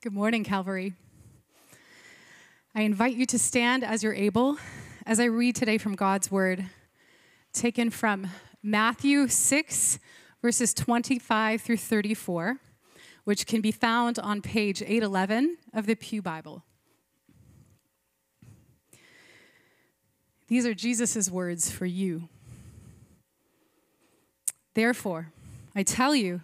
Good morning, Calvary. I invite you to stand as you're able as I read today from God's Word, taken from Matthew 6, verses 25 through 34, which can be found on page 811 of the Pew Bible. These are Jesus' words for you. Therefore, I tell you,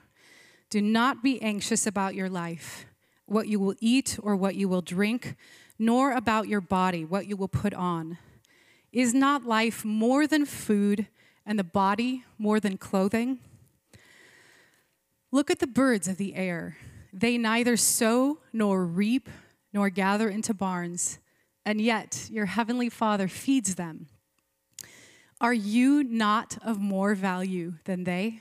do not be anxious about your life, what you will eat or what you will drink, nor about your body, what you will put on. Is not life more than food, and the body more than clothing? Look at the birds of the air. They neither sow nor reap nor gather into barns, and yet your heavenly Father feeds them. Are you not of more value than they?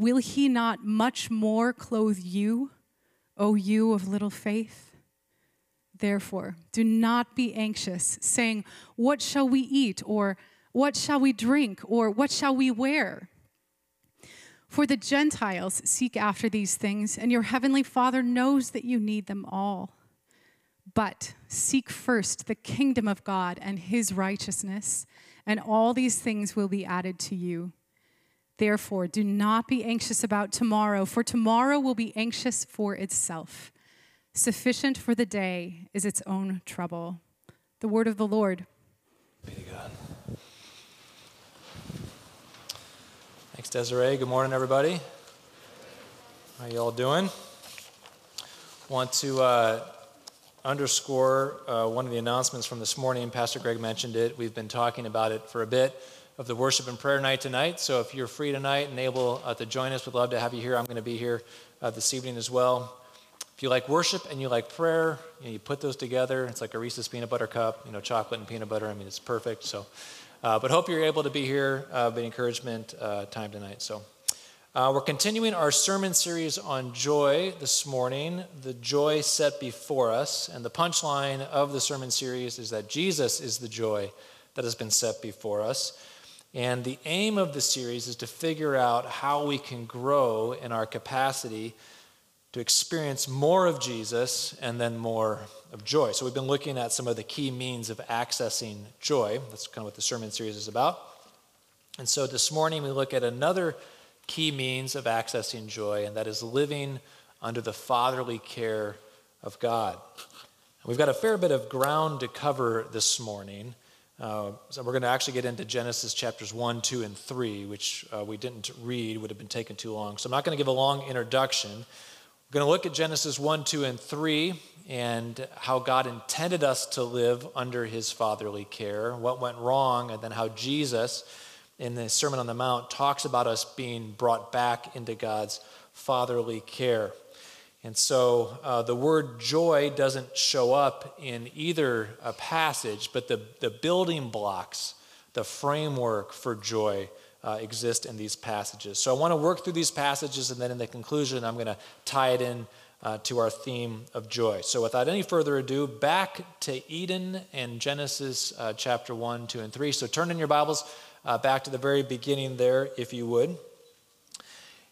Will he not much more clothe you, O you of little faith? Therefore, do not be anxious, saying, What shall we eat? Or what shall we drink? Or what shall we wear? For the Gentiles seek after these things, and your heavenly Father knows that you need them all. But seek first the kingdom of God and his righteousness, and all these things will be added to you. Therefore, do not be anxious about tomorrow, for tomorrow will be anxious for itself. Sufficient for the day is its own trouble. The word of the Lord. Be to God. Thanks, Desiree. Good morning, everybody. How you all doing? Want to uh, underscore uh, one of the announcements from this morning. Pastor Greg mentioned it. We've been talking about it for a bit of the worship and prayer night tonight. So if you're free tonight and able uh, to join us, we'd love to have you here. I'm going to be here uh, this evening as well. If you like worship and you like prayer, you, know, you, put those together. It's like a Reese's peanut butter cup, you know, chocolate and peanut butter. I mean, it's perfect. So, uh, but hope you're able to be here. Uh, encouragement uh, time tonight. So. Uh, we're continuing our sermon series on joy this morning, the joy set before us. And the punchline of the sermon series is that Jesus is the joy that has been set before us. And the aim of the series is to figure out how we can grow in our capacity to experience more of Jesus and then more of joy. So we've been looking at some of the key means of accessing joy. That's kind of what the sermon series is about. And so this morning we look at another key means of accessing joy, and that is living under the fatherly care of God. We've got a fair bit of ground to cover this morning. Uh, so we're going to actually get into Genesis chapters 1, 2, and 3, which uh, we didn't read, would have been taken too long. So I'm not going to give a long introduction. We're going to look at Genesis 1, 2, and 3 and how God intended us to live under his fatherly care, what went wrong, and then how Jesus, in the Sermon on the Mount, talks about us being brought back into God's fatherly care. And so uh, the word joy doesn't show up in either a passage, but the, the building blocks, the framework for joy uh, exist in these passages. So I want to work through these passages, and then in the conclusion, I'm going to tie it in uh, to our theme of joy. So without any further ado, back to Eden and Genesis uh, chapter 1, 2, and 3. So turn in your Bibles uh, back to the very beginning there, if you would.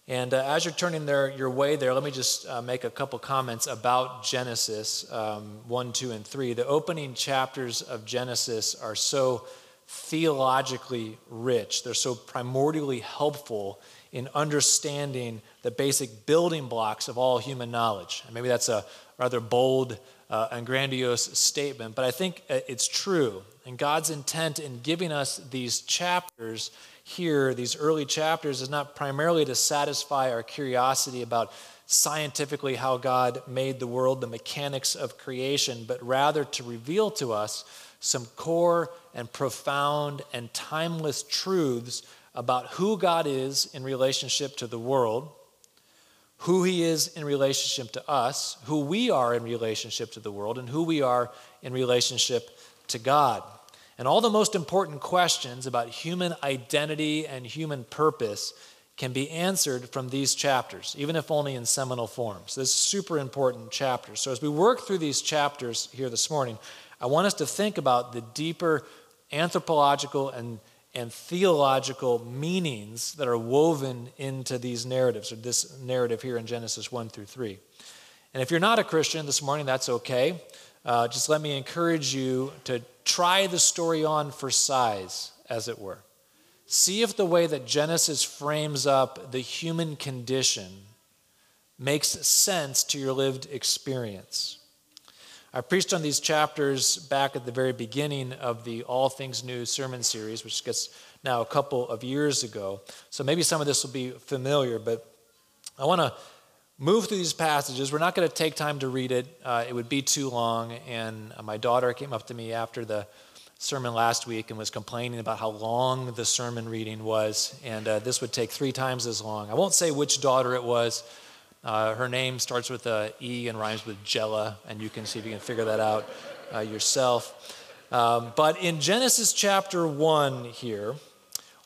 And uh, as you're turning there, your way there, let me just uh, make a couple comments about Genesis um, 1, 2, and 3. The opening chapters of Genesis are so theologically rich, they're so primordially helpful in understanding the basic building blocks of all human knowledge. And maybe that's a rather bold uh, and grandiose statement, but I think uh, it's true. And God's intent in giving us these chapters here, these early chapters, is not primarily to satisfy our curiosity about scientifically how God made the world, the mechanics of creation, but rather to reveal to us some core and profound and timeless truths about who God is in relationship to the world, who he is in relationship to us, who we are in relationship to the world, and who we are in relationship to God. And all the most important questions about human identity and human purpose can be answered from these chapters, even if only in seminal forms. This is super important chapter. So as we work through these chapters here this morning, I want us to think about the deeper anthropological and and theological meanings that are woven into these narratives, or this narrative here in Genesis 1 through 3. And if you're not a Christian this morning, that's okay. Uh, just let me encourage you to try the story on for size, as it were. See if the way that Genesis frames up the human condition makes sense to your lived experience. I preached on these chapters back at the very beginning of the All Things New sermon series, which gets now a couple of years ago. So maybe some of this will be familiar, but I want to move through these passages. We're not going to take time to read it, uh, it would be too long. And my daughter came up to me after the sermon last week and was complaining about how long the sermon reading was, and uh, this would take three times as long. I won't say which daughter it was. Uh, her name starts with a E and rhymes with Jella, and you can see if you can figure that out uh, yourself. Um, but in Genesis chapter 1 here,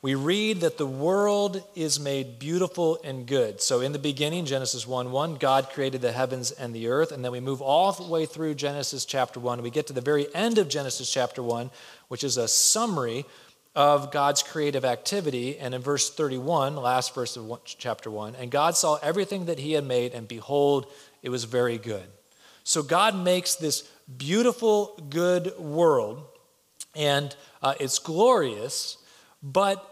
we read that the world is made beautiful and good. So in the beginning, Genesis 1 1, God created the heavens and the earth. And then we move all the way through Genesis chapter 1. We get to the very end of Genesis chapter 1, which is a summary of God's creative activity. And in verse 31, last verse of chapter 1, and God saw everything that he had made, and behold, it was very good. So God makes this beautiful, good world, and uh, it's glorious, but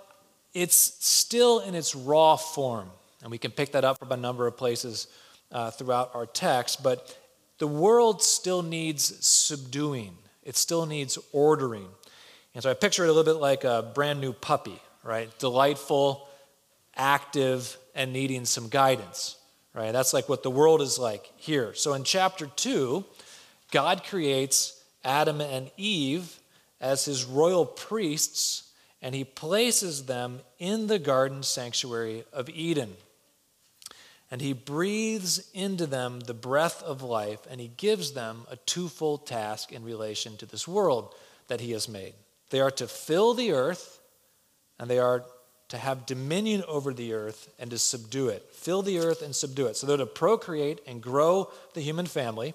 it's still in its raw form. And we can pick that up from a number of places uh, throughout our text, but the world still needs subduing, it still needs ordering. And so I picture it a little bit like a brand new puppy, right? Delightful, active, and needing some guidance, right? That's like what the world is like here. So in chapter 2, God creates Adam and Eve as his royal priests, and he places them in the garden sanctuary of Eden. And he breathes into them the breath of life, and he gives them a twofold task in relation to this world that he has made. They are to fill the earth, and they are to have dominion over the earth and to subdue it. Fill the earth and subdue it. So they're to procreate and grow the human family.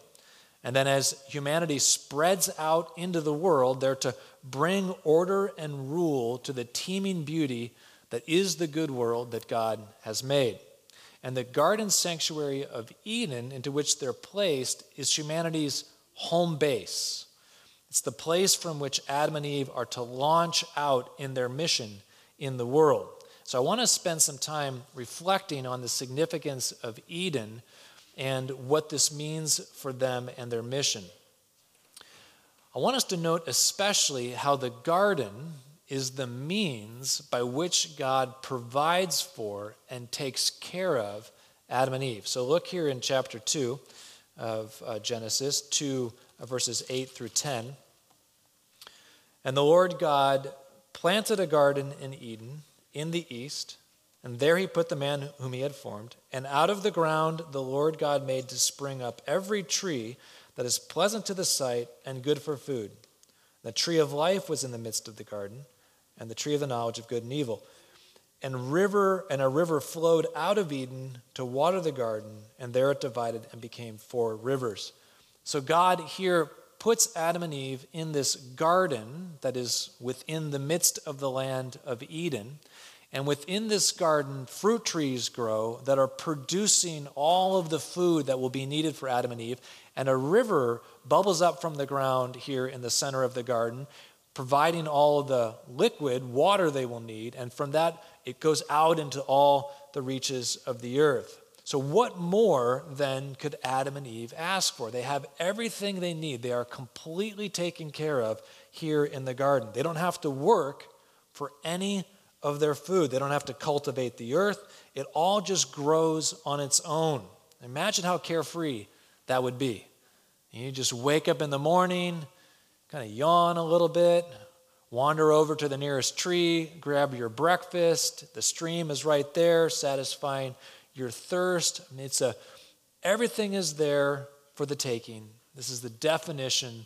And then as humanity spreads out into the world, they're to bring order and rule to the teeming beauty that is the good world that God has made. And the garden sanctuary of Eden, into which they're placed, is humanity's home base. It's the place from which Adam and Eve are to launch out in their mission in the world. So I want to spend some time reflecting on the significance of Eden and what this means for them and their mission. I want us to note especially how the garden is the means by which God provides for and takes care of Adam and Eve. So look here in chapter 2 of uh, Genesis, 2 uh, verses 8 through 10. And the Lord God planted a garden in Eden in the east, and there he put the man whom he had formed. And out of the ground the Lord God made to spring up every tree that is pleasant to the sight and good for food. The tree of life was in the midst of the garden, and the tree of the knowledge of good and evil. And river and a river flowed out of Eden to water the garden, and there it divided and became four rivers. So God here puts Adam and Eve in this garden that is within the midst of the land of Eden. And within this garden, fruit trees grow that are producing all of the food that will be needed for Adam and Eve. And a river bubbles up from the ground here in the center of the garden, providing all of the liquid water they will need. And from that, it goes out into all the reaches of the earth. So, what more then could Adam and Eve ask for? They have everything they need, they are completely taken care of here in the garden. They don't have to work for any of their food, they don't have to cultivate the earth. It all just grows on its own. Imagine how carefree that would be. You just wake up in the morning, kind of yawn a little bit, wander over to the nearest tree, grab your breakfast. The stream is right there, satisfying your thirst. I mean, it's a, everything is there for the taking. This is the definition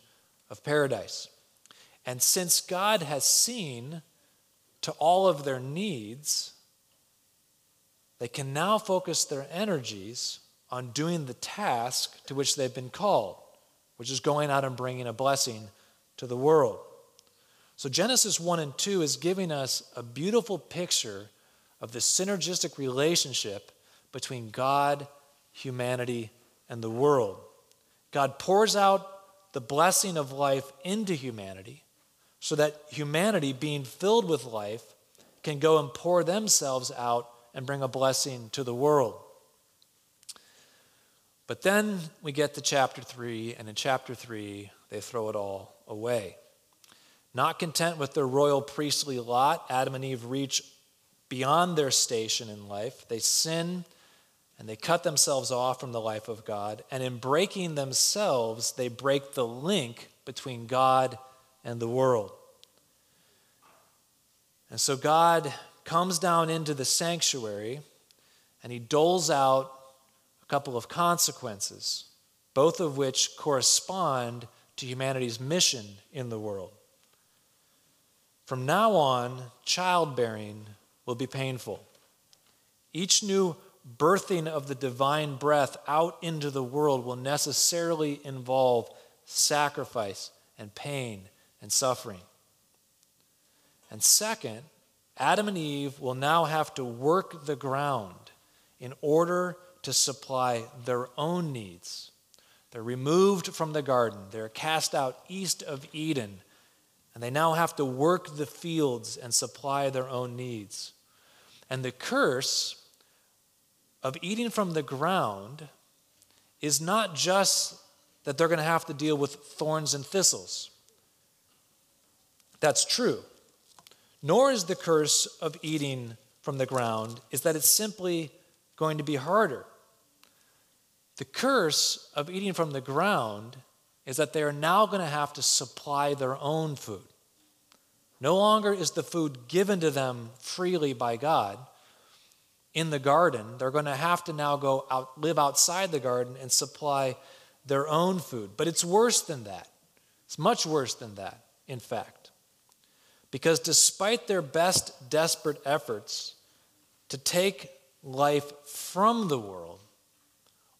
of paradise. And since God has seen to all of their needs, they can now focus their energies on doing the task to which they've been called, which is going out and bringing a blessing to the world. So, Genesis 1 and 2 is giving us a beautiful picture of the synergistic relationship between God, humanity, and the world. God pours out the blessing of life into humanity so that humanity, being filled with life, can go and pour themselves out and bring a blessing to the world. But then we get to chapter 3, and in chapter 3, they throw it all away. Not content with their royal priestly lot, Adam and Eve reach beyond their station in life. They sin and they cut themselves off from the life of God. And in breaking themselves, they break the link between God and the world. And so God comes down into the sanctuary and he doles out a couple of consequences, both of which correspond to humanity's mission in the world. From now on, childbearing will be painful. Each new birthing of the divine breath out into the world will necessarily involve sacrifice and pain and suffering. And second, Adam and Eve will now have to work the ground in order to supply their own needs. They're removed from the garden, they're cast out east of Eden, and they now have to work the fields and supply their own needs. And the curse of eating from the ground is not just that they're going to have to deal with thorns and thistles. That's true. Nor is the curse of eating from the ground is that it's simply going to be harder. The curse of eating from the ground is that they are now going to have to supply their own food. No longer is the food given to them freely by God in the garden. They're going to have to now go out, live outside the garden and supply their own food. But it's worse than that. It's much worse than that, in fact. Because despite their best desperate efforts to take life from the world,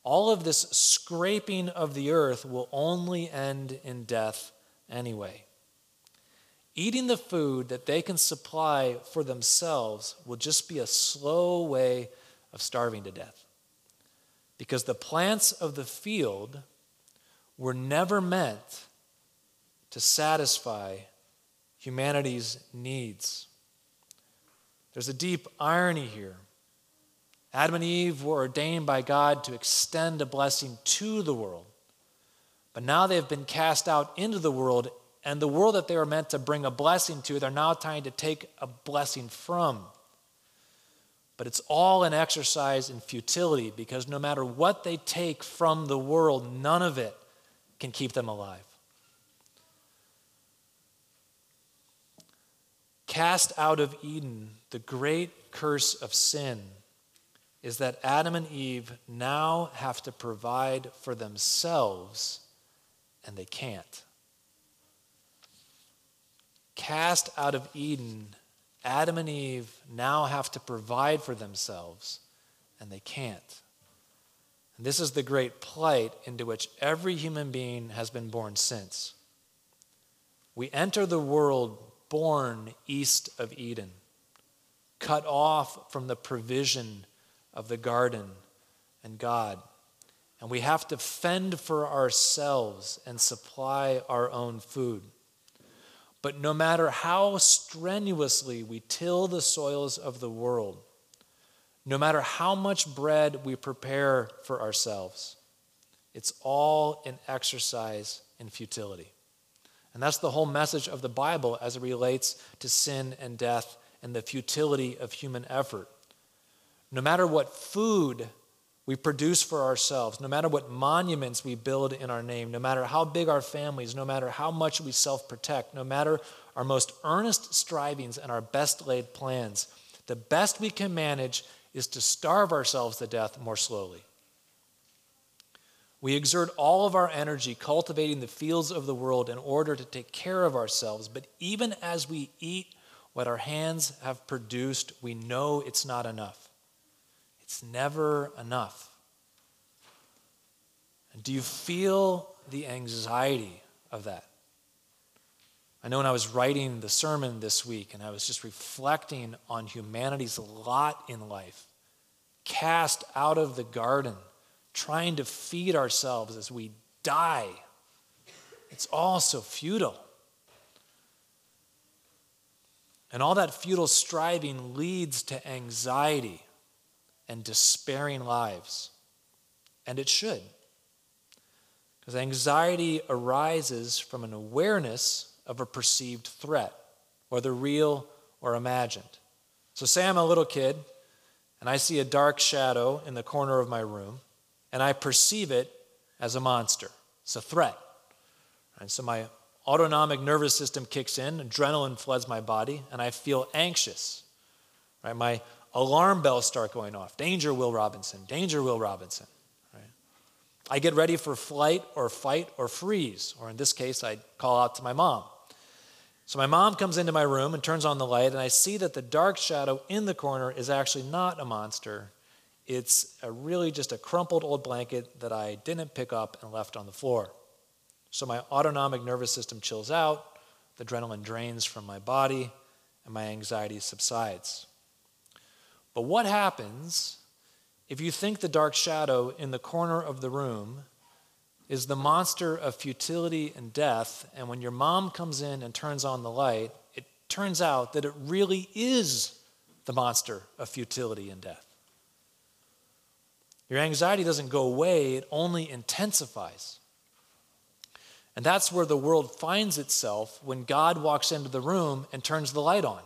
all of this scraping of the earth will only end in death anyway. Eating the food that they can supply for themselves will just be a slow way of starving to death. Because the plants of the field were never meant to satisfy humanity's needs. There's a deep irony here. Adam and Eve were ordained by God to extend a blessing to the world. But now they've been cast out into the world and the world that they were meant to bring a blessing to, they're now trying to take a blessing from. But it's all an exercise in futility because no matter what they take from the world, none of it can keep them alive. Cast out of Eden, the great curse of sin is that Adam and Eve now have to provide for themselves, and they can't cast out of Eden, Adam and Eve now have to provide for themselves, and they can't. And this is the great plight into which every human being has been born since. We enter the world born east of Eden, cut off from the provision of the garden and God. And we have to fend for ourselves and supply our own food. But no matter how strenuously we till the soils of the world, no matter how much bread we prepare for ourselves, it's all an exercise in futility. And that's the whole message of the Bible as it relates to sin and death and the futility of human effort. No matter what food we produce for ourselves, no matter what monuments we build in our name, no matter how big our families, no matter how much we self protect, no matter our most earnest strivings and our best laid plans, the best we can manage is to starve ourselves to death more slowly. We exert all of our energy cultivating the fields of the world in order to take care of ourselves, but even as we eat what our hands have produced, we know it's not enough. It's never enough. And do you feel the anxiety of that? I know when I was writing the sermon this week and I was just reflecting on humanity's lot in life, cast out of the garden, trying to feed ourselves as we die. It's all so futile. And all that futile striving leads to anxiety and despairing lives. And it should. Because anxiety arises from an awareness of a perceived threat, whether real or imagined. So, say I'm a little kid and I see a dark shadow in the corner of my room, and I perceive it as a monster. It's a threat. And so my autonomic nervous system kicks in, adrenaline floods my body, and I feel anxious. Right? My alarm bells start going off. Danger, Will Robinson. Danger, Will Robinson. Right? I get ready for flight or fight or freeze, or in this case, I call out to my mom. So my mom comes into my room and turns on the light, and I see that the dark shadow in the corner is actually not a monster. It's really just a crumpled old blanket that I didn't pick up and left on the floor. So my autonomic nervous system chills out, the adrenaline drains from my body, and my anxiety subsides. But what happens if you think the dark shadow in the corner of the room is the monster of futility and death. And when your mom comes in and turns on the light, it turns out that it really is the monster of futility and death. Your anxiety doesn't go away, it only intensifies. And that's where the world finds itself when God walks into the room and turns the light on.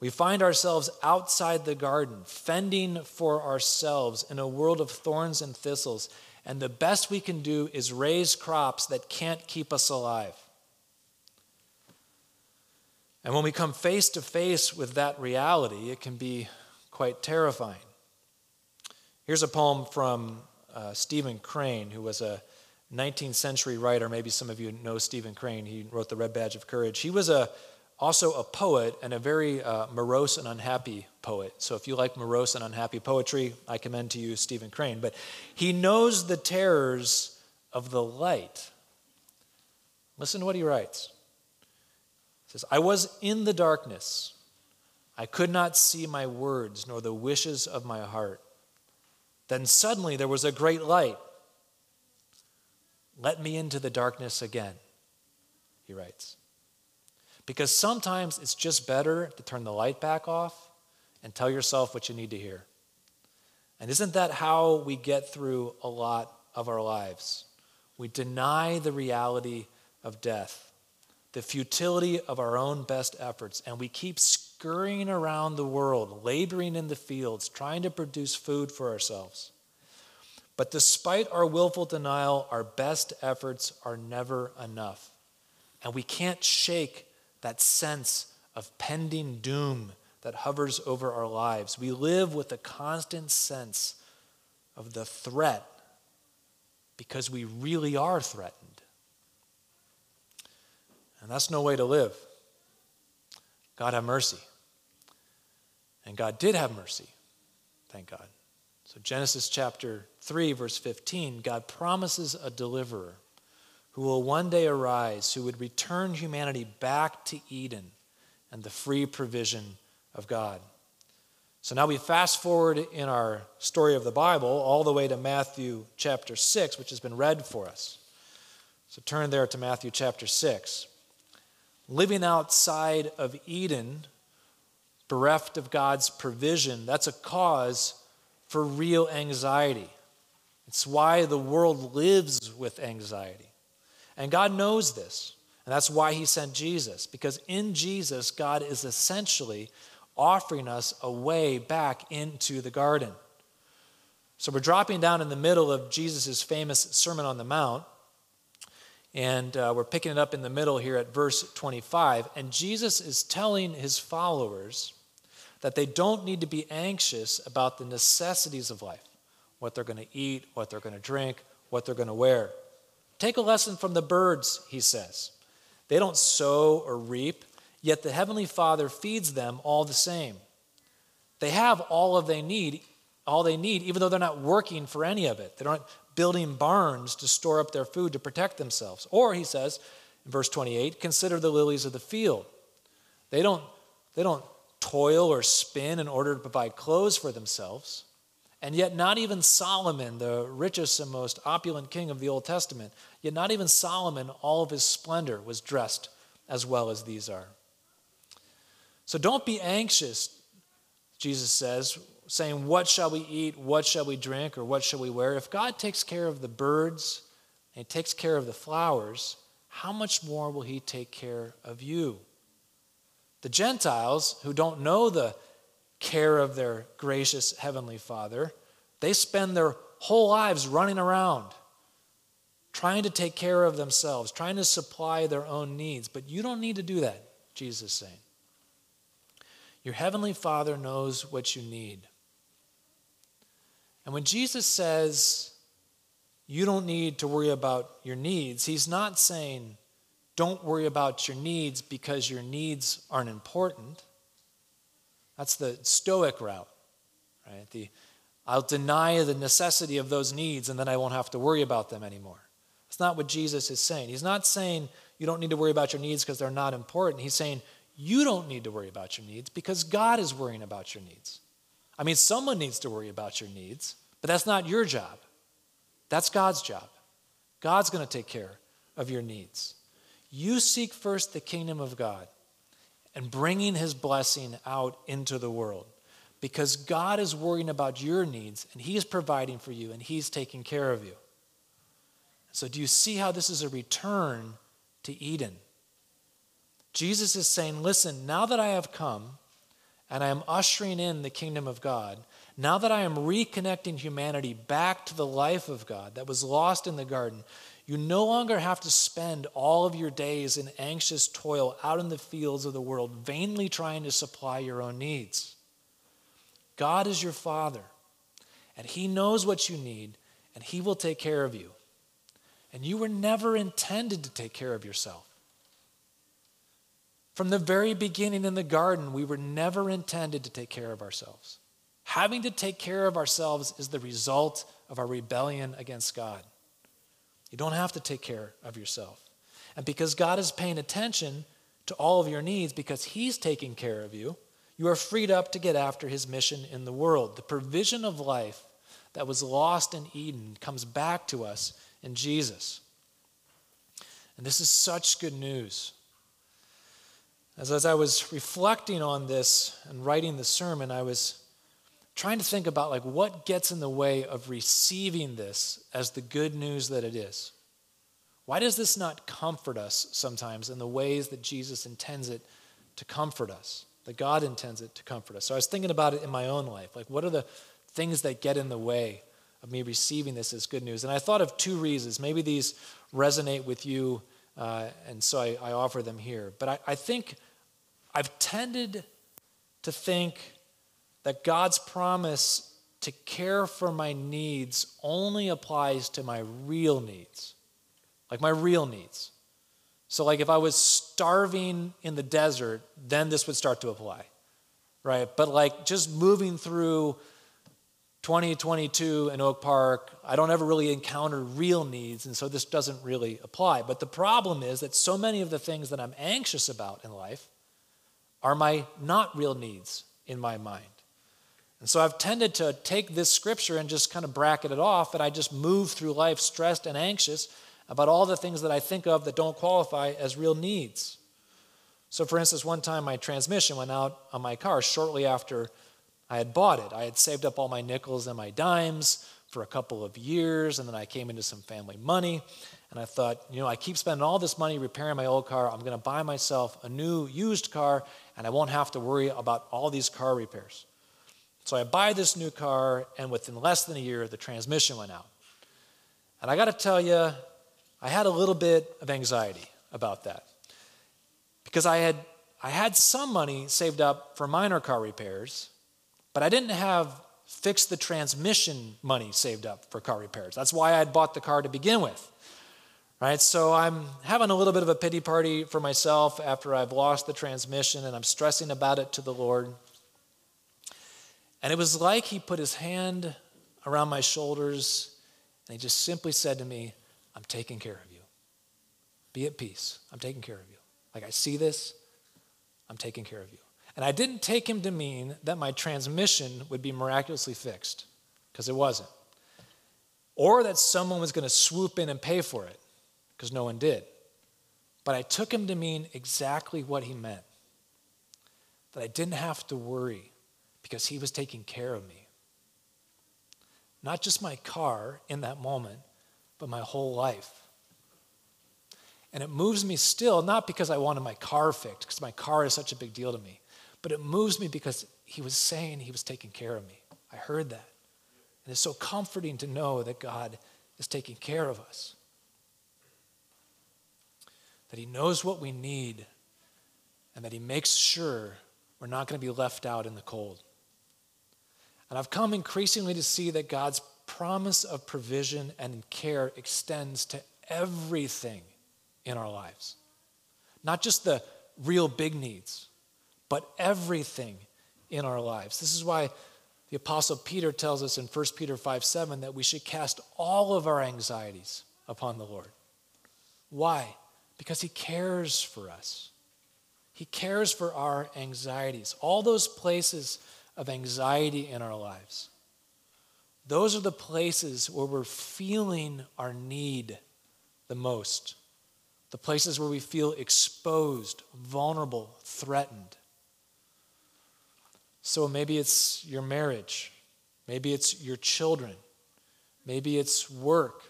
We find ourselves outside the garden, fending for ourselves in a world of thorns and thistles and the best we can do is raise crops that can't keep us alive. And when we come face to face with that reality, it can be quite terrifying. Here's a poem from uh, Stephen Crane, who was a 19th century writer. Maybe some of you know Stephen Crane. He wrote The Red Badge of Courage. He was a also a poet and a very uh, morose and unhappy poet. So if you like morose and unhappy poetry, I commend to you Stephen Crane. But he knows the terrors of the light. Listen to what he writes. He says, I was in the darkness. I could not see my words nor the wishes of my heart. Then suddenly there was a great light. Let me into the darkness again, he writes. Because sometimes it's just better to turn the light back off and tell yourself what you need to hear. And isn't that how we get through a lot of our lives? We deny the reality of death, the futility of our own best efforts, and we keep scurrying around the world, laboring in the fields, trying to produce food for ourselves. But despite our willful denial, our best efforts are never enough. And we can't shake that sense of pending doom that hovers over our lives. We live with a constant sense of the threat because we really are threatened. And that's no way to live. God have mercy. And God did have mercy. Thank God. So, Genesis chapter 3, verse 15, God promises a deliverer who will one day arise, who would return humanity back to Eden and the free provision of God. So now we fast forward in our story of the Bible all the way to Matthew chapter 6, which has been read for us. So turn there to Matthew chapter 6. Living outside of Eden, bereft of God's provision, that's a cause for real anxiety. It's why the world lives with anxiety. And God knows this. And that's why he sent Jesus, because in Jesus, God is essentially offering us a way back into the garden. So we're dropping down in the middle of Jesus' famous Sermon on the Mount, and uh, we're picking it up in the middle here at verse 25. And Jesus is telling his followers that they don't need to be anxious about the necessities of life what they're going to eat, what they're going to drink, what they're going to wear. Take a lesson from the birds, he says. They don't sow or reap, yet the Heavenly Father feeds them all the same. They have all of they need, all they need, even though they're not working for any of it. They're not building barns to store up their food to protect themselves. Or, he says in verse 28, consider the lilies of the field. They don't, they don't toil or spin in order to provide clothes for themselves. And yet, not even Solomon, the richest and most opulent king of the Old Testament, yet not even Solomon, all of his splendor, was dressed as well as these are. So don't be anxious, Jesus says, saying, What shall we eat? What shall we drink? Or what shall we wear? If God takes care of the birds and takes care of the flowers, how much more will He take care of you? The Gentiles who don't know the care of their gracious Heavenly Father, they spend their whole lives running around, trying to take care of themselves, trying to supply their own needs. But you don't need to do that, Jesus is saying. Your Heavenly Father knows what you need. And when Jesus says you don't need to worry about your needs, he's not saying don't worry about your needs because your needs aren't important. That's the Stoic route, right? The I'll deny the necessity of those needs and then I won't have to worry about them anymore. That's not what Jesus is saying. He's not saying you don't need to worry about your needs because they're not important. He's saying you don't need to worry about your needs because God is worrying about your needs. I mean, someone needs to worry about your needs, but that's not your job. That's God's job. God's going to take care of your needs. You seek first the kingdom of God and bringing his blessing out into the world because God is worrying about your needs and he is providing for you and he's taking care of you. So, do you see how this is a return to Eden? Jesus is saying, Listen, now that I have come and I am ushering in the kingdom of God, now that I am reconnecting humanity back to the life of God that was lost in the garden, you no longer have to spend all of your days in anxious toil out in the fields of the world, vainly trying to supply your own needs. God is your Father, and He knows what you need, and He will take care of you. And you were never intended to take care of yourself. From the very beginning in the garden, we were never intended to take care of ourselves. Having to take care of ourselves is the result of our rebellion against God. You don't have to take care of yourself. And because God is paying attention to all of your needs, because He's taking care of you, you are freed up to get after His mission in the world. The provision of life that was lost in Eden comes back to us in Jesus. And this is such good news. As, as I was reflecting on this and writing the sermon, I was trying to think about like what gets in the way of receiving this as the good news that it is. Why does this not comfort us sometimes in the ways that Jesus intends it to comfort us, that God intends it to comfort us? So I was thinking about it in my own life. Like, what are the things that get in the way of me receiving this as good news? And I thought of two reasons. Maybe these resonate with you, uh, and so I, I, offer them here. But I, I think I've tended to think that God's promise to care for my needs only applies to my real needs, like my real needs. So, like if I was starving in the desert, then this would start to apply, right? But like just moving through 2022 in Oak Park, I don't ever really encounter real needs, and so this doesn't really apply. But the problem is that so many of the things that I'm anxious about in life are my not real needs in my mind. And so I've tended to take this scripture and just kind of bracket it off, and I just move through life stressed and anxious about all the things that I think of that don't qualify as real needs. So, for instance, one time my transmission went out on my car shortly after I had bought it. I had saved up all my nickels and my dimes for a couple of years, and then I came into some family money. And I thought, you know, I keep spending all this money repairing my old car. I'm going to buy myself a new used car, and I won't have to worry about all these car repairs. So I buy this new car, and within less than a year, the transmission went out. And I got to tell you, I had a little bit of anxiety about that because I had I had some money saved up for minor car repairs, but I didn't have fix the transmission money saved up for car repairs. That's why I had bought the car to begin with. Right? So I'm having a little bit of a pity party for myself after I've lost the transmission and I'm stressing about it to the Lord. And it was like he put his hand around my shoulders and he just simply said to me, I'm taking care of you. Be at peace. I'm taking care of you. Like I see this, I'm taking care of you. And I didn't take him to mean that my transmission would be miraculously fixed, because it wasn't. Or that someone was going to swoop in and pay for it, because no one did. But I took him to mean exactly what he meant that I didn't have to worry because he was taking care of me. Not just my car in that moment, but my whole life. And it moves me still, not because I wanted my car fixed, because my car is such a big deal to me, but it moves me because he was saying he was taking care of me. I heard that. And it's so comforting to know that God is taking care of us, that he knows what we need, and that he makes sure we're not going to be left out in the cold. And I've come increasingly to see that God's promise of provision and care extends to everything in our lives. Not just the real big needs, but everything in our lives. This is why the Apostle Peter tells us in 1 Peter 5 7 that we should cast all of our anxieties upon the Lord. Why? Because he cares for us. He cares for our anxieties, all those places of anxiety in our lives. Those are the places where we're feeling our need the most the places where we feel exposed, vulnerable, threatened. So maybe it's your marriage, maybe it's your children, maybe it's work,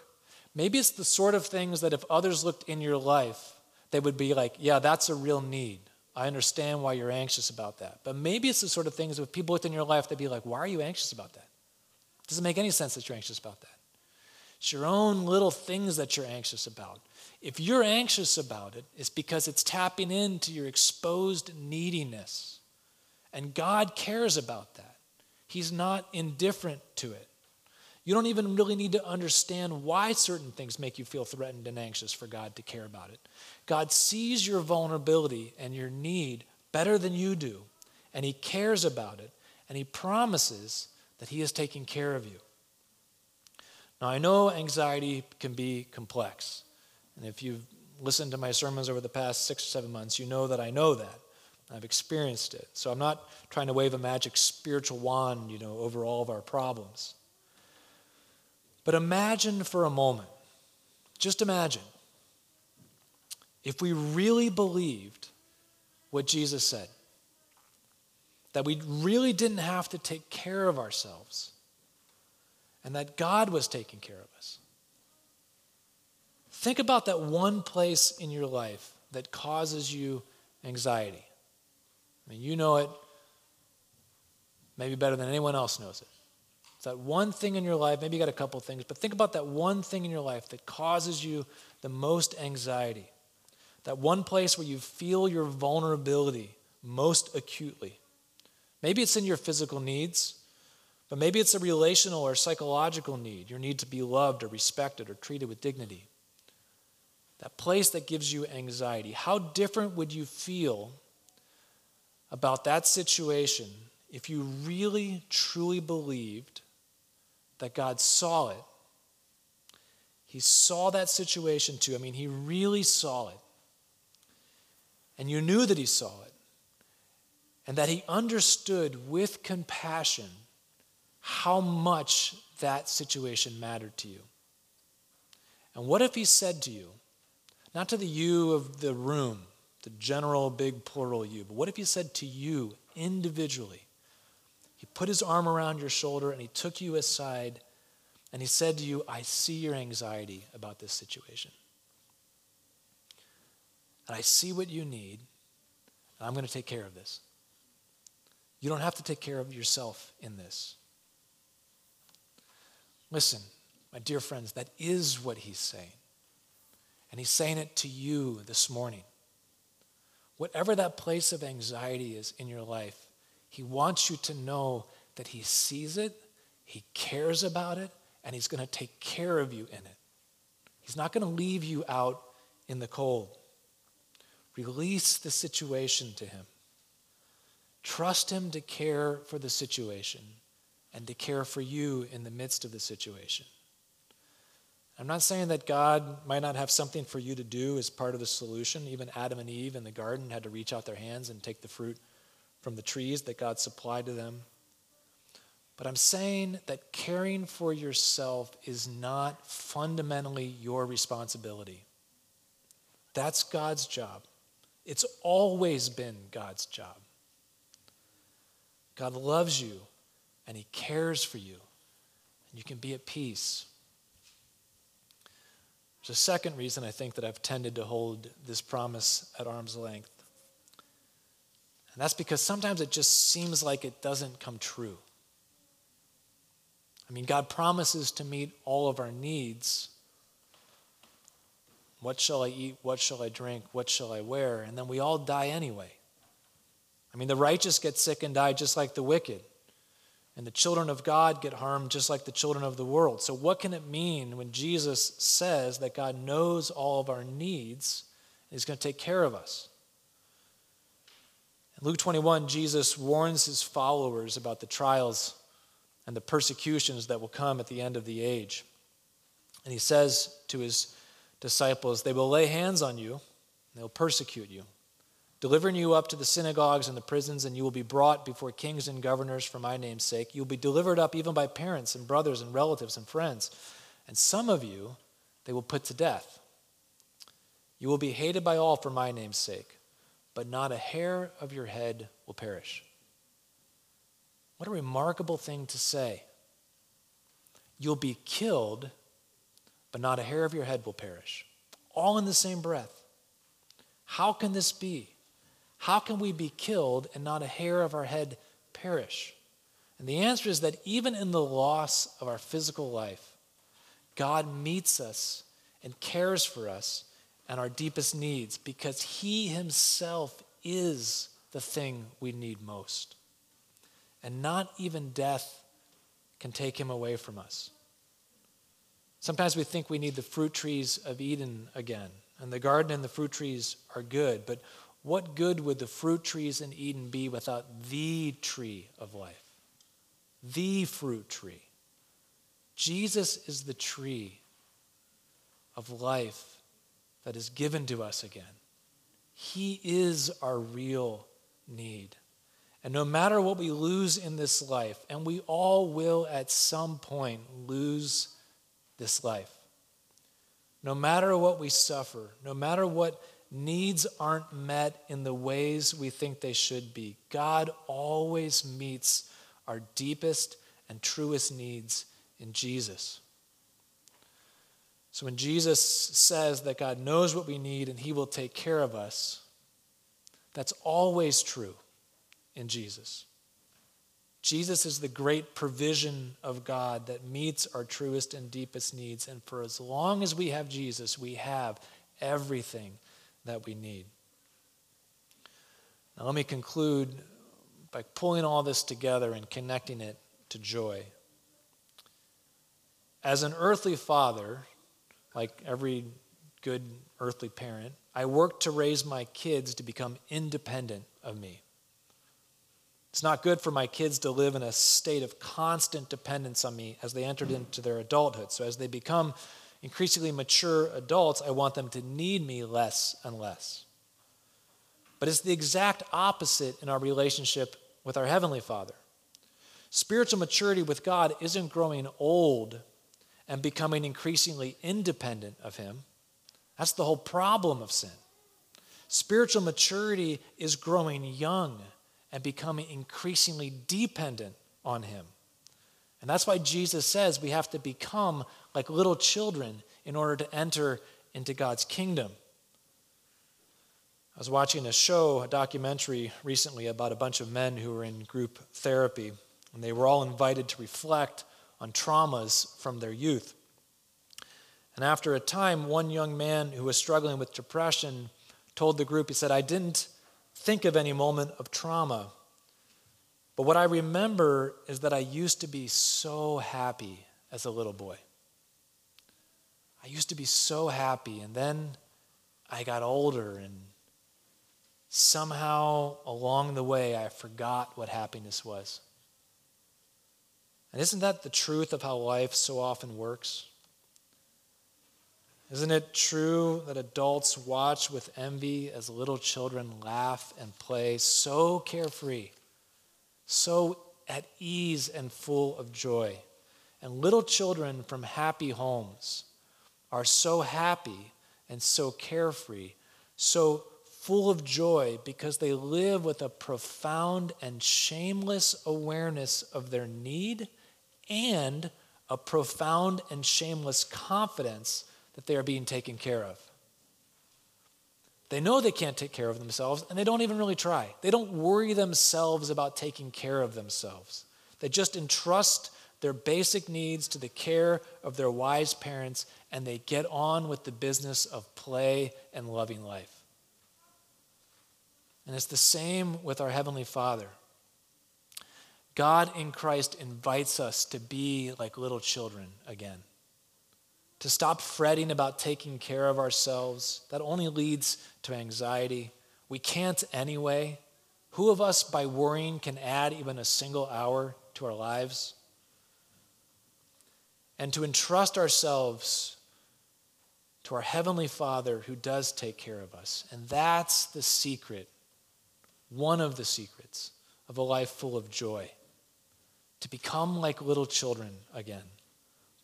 maybe it's the sort of things that if others looked in your life, they would be like, yeah, that's a real need. I understand why you're anxious about that. But maybe it's the sort of things that if people within your life, they'd be like, why are you anxious about that? It doesn't make any sense that you're anxious about that. It's your own little things that you're anxious about. If you're anxious about it, it's because it's tapping into your exposed neediness. And God cares about that. He's not indifferent to it. You don't even really need to understand why certain things make you feel threatened and anxious for God to care about it. God sees your vulnerability and your need better than you do, and He cares about it, and He promises that He is taking care of you. Now, I know anxiety can be complex. And if you've listened to my sermons over the past six or seven months, you know that I know that. I've experienced it. So I'm not trying to wave a magic spiritual wand, you know, over all of our problems. But imagine for a moment, just imagine, if we really believed what Jesus said, that we really didn't have to take care of ourselves, and that God was taking care of us. Think about that one place in your life that causes you anxiety. I mean, you know it maybe better than anyone else knows it. That one thing in your life, maybe you got a couple things, but think about that one thing in your life that causes you the most anxiety. That one place where you feel your vulnerability most acutely. Maybe it's in your physical needs, but maybe it's a relational or psychological need, your need to be loved or respected or treated with dignity that place that gives you anxiety, how different would you feel about that situation if you really, truly believed that God saw it? He saw that situation too. I mean, he really saw it. And you knew that he saw it. And that he understood with compassion how much that situation mattered to you. And what if he said to you, not to the you of the room, the general big plural you, but what if he said to you individually? Put his arm around your shoulder and he took you aside and he said to you, I see your anxiety about this situation. And I see what you need, and I'm going to take care of this. You don't have to take care of yourself in this. Listen, my dear friends, that is what he's saying. And he's saying it to you this morning. whatever that place of anxiety is in your life, He wants you to know that He sees it, He cares about it, and He's going to take care of you in it. He's not going to leave you out in the cold. Release the situation to Him. Trust Him to care for the situation and to care for you in the midst of the situation. I'm not saying that God might not have something for you to do as part of the solution. Even Adam and Eve in the garden had to reach out their hands and take the fruit from the trees that God supplied to them. But I'm saying that caring for yourself is not fundamentally your responsibility. That's God's job. It's always been God's job. God loves you and He cares for you, and you can be at peace. There's a second reason I think that I've tended to hold this promise at arm's length. And that's because sometimes it just seems like it doesn't come true. I mean, God promises to meet all of our needs. What shall I eat? What shall I drink? What shall I wear? And then we all die anyway. I mean, the righteous get sick and die just like the wicked. And the children of God get harmed just like the children of the world. So, what can it mean when Jesus says that God knows all of our needs and He's going to take care of us? In Luke 21, Jesus warns his followers about the trials and the persecutions that will come at the end of the age. And he says to his disciples, They will lay hands on you, they will persecute you, delivering you up to the synagogues and the prisons, and you will be brought before kings and governors for my name's sake. You will be delivered up even by parents and brothers and relatives and friends. And some of you they will put to death. You will be hated by all for my name's sake, but not a hair of your head will perish. What a remarkable thing to say. You'll be killed, but not a hair of your head will perish. All in the same breath. How can this be? How can we be killed and not a hair of our head perish? And the answer is that even in the loss of our physical life, God meets us and cares for us and our deepest needs because He Himself is the thing we need most and not even death can take him away from us. Sometimes we think we need the fruit trees of Eden again, and the garden and the fruit trees are good, but what good would the fruit trees in Eden be without the tree of life? The fruit tree. Jesus is the tree of life that is given to us again. He is our real need. And no matter what we lose in this life, and we all will at some point lose this life, no matter what we suffer, no matter what needs aren't met in the ways we think they should be, God always meets our deepest and truest needs in Jesus. So when Jesus says that God knows what we need and he will take care of us, that's always true in Jesus. Jesus is the great provision of God that meets our truest and deepest needs. And for as long as we have Jesus, we have everything that we need. Now, let me conclude by pulling all this together and connecting it to joy. As an earthly father, like every good earthly parent, I work to raise my kids to become independent of me. It's not good for my kids to live in a state of constant dependence on me as they entered into their adulthood. So, as they become increasingly mature adults, I want them to need me less and less. But it's the exact opposite in our relationship with our Heavenly Father. Spiritual maturity with God isn't growing old and becoming increasingly independent of Him. That's the whole problem of sin. Spiritual maturity is growing young and becoming increasingly dependent on Him. And that's why Jesus says we have to become like little children in order to enter into God's kingdom. I was watching a show, a documentary recently about a bunch of men who were in group therapy, and they were all invited to reflect on traumas from their youth. And after a time, one young man who was struggling with depression told the group, he said, I didn't think of any moment of trauma. But what I remember is that I used to be so happy as a little boy. I used to be so happy, and then I got older, and somehow along the way, I forgot what happiness was. And isn't that the truth of how life so often works? Isn't it true that adults watch with envy as little children laugh and play so carefree, so at ease and full of joy? And little children from happy homes are so happy and so carefree, so full of joy because they live with a profound and shameless awareness of their need and a profound and shameless confidence that they are being taken care of. They know they can't take care of themselves, and they don't even really try. They don't worry themselves about taking care of themselves. They just entrust their basic needs to the care of their wise parents, and they get on with the business of play and loving life. And it's the same with our Heavenly Father. God in Christ invites us to be like little children again, to stop fretting about taking care of ourselves. That only leads to anxiety. We can't anyway. Who of us, by worrying, can add even a single hour to our lives? And to entrust ourselves to our Heavenly Father who does take care of us. And that's the secret, one of the secrets of a life full of joy to become like little children again,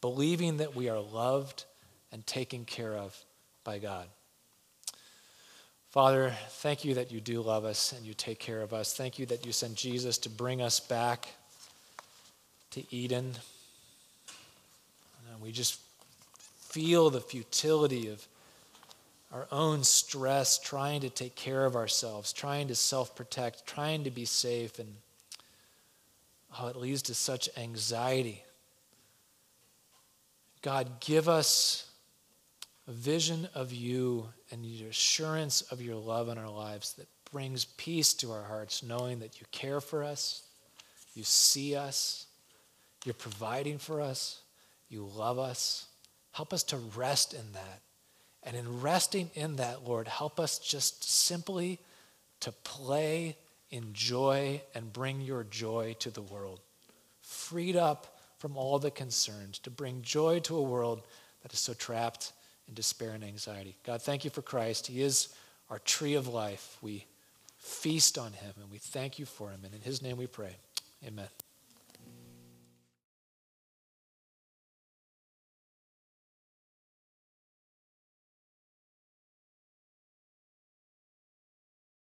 believing that we are loved and taken care of by God. Father, thank you that you do love us and you take care of us. Thank you that you sent Jesus to bring us back to Eden. And we just feel the futility of our own stress, trying to take care of ourselves, trying to self protect, trying to be safe, and how it leads to such anxiety. God, give us a vision of you and the assurance of your love in our lives that brings peace to our hearts, knowing that you care for us, you see us, you're providing for us, you love us. Help us to rest in that. And in resting in that, Lord, help us just simply to play enjoy and bring your joy to the world. Freed up from all the concerns to bring joy to a world that is so trapped in despair and anxiety. God, thank you for Christ. He is our tree of life. We feast on him and we thank you for him. And in his name we pray. Amen.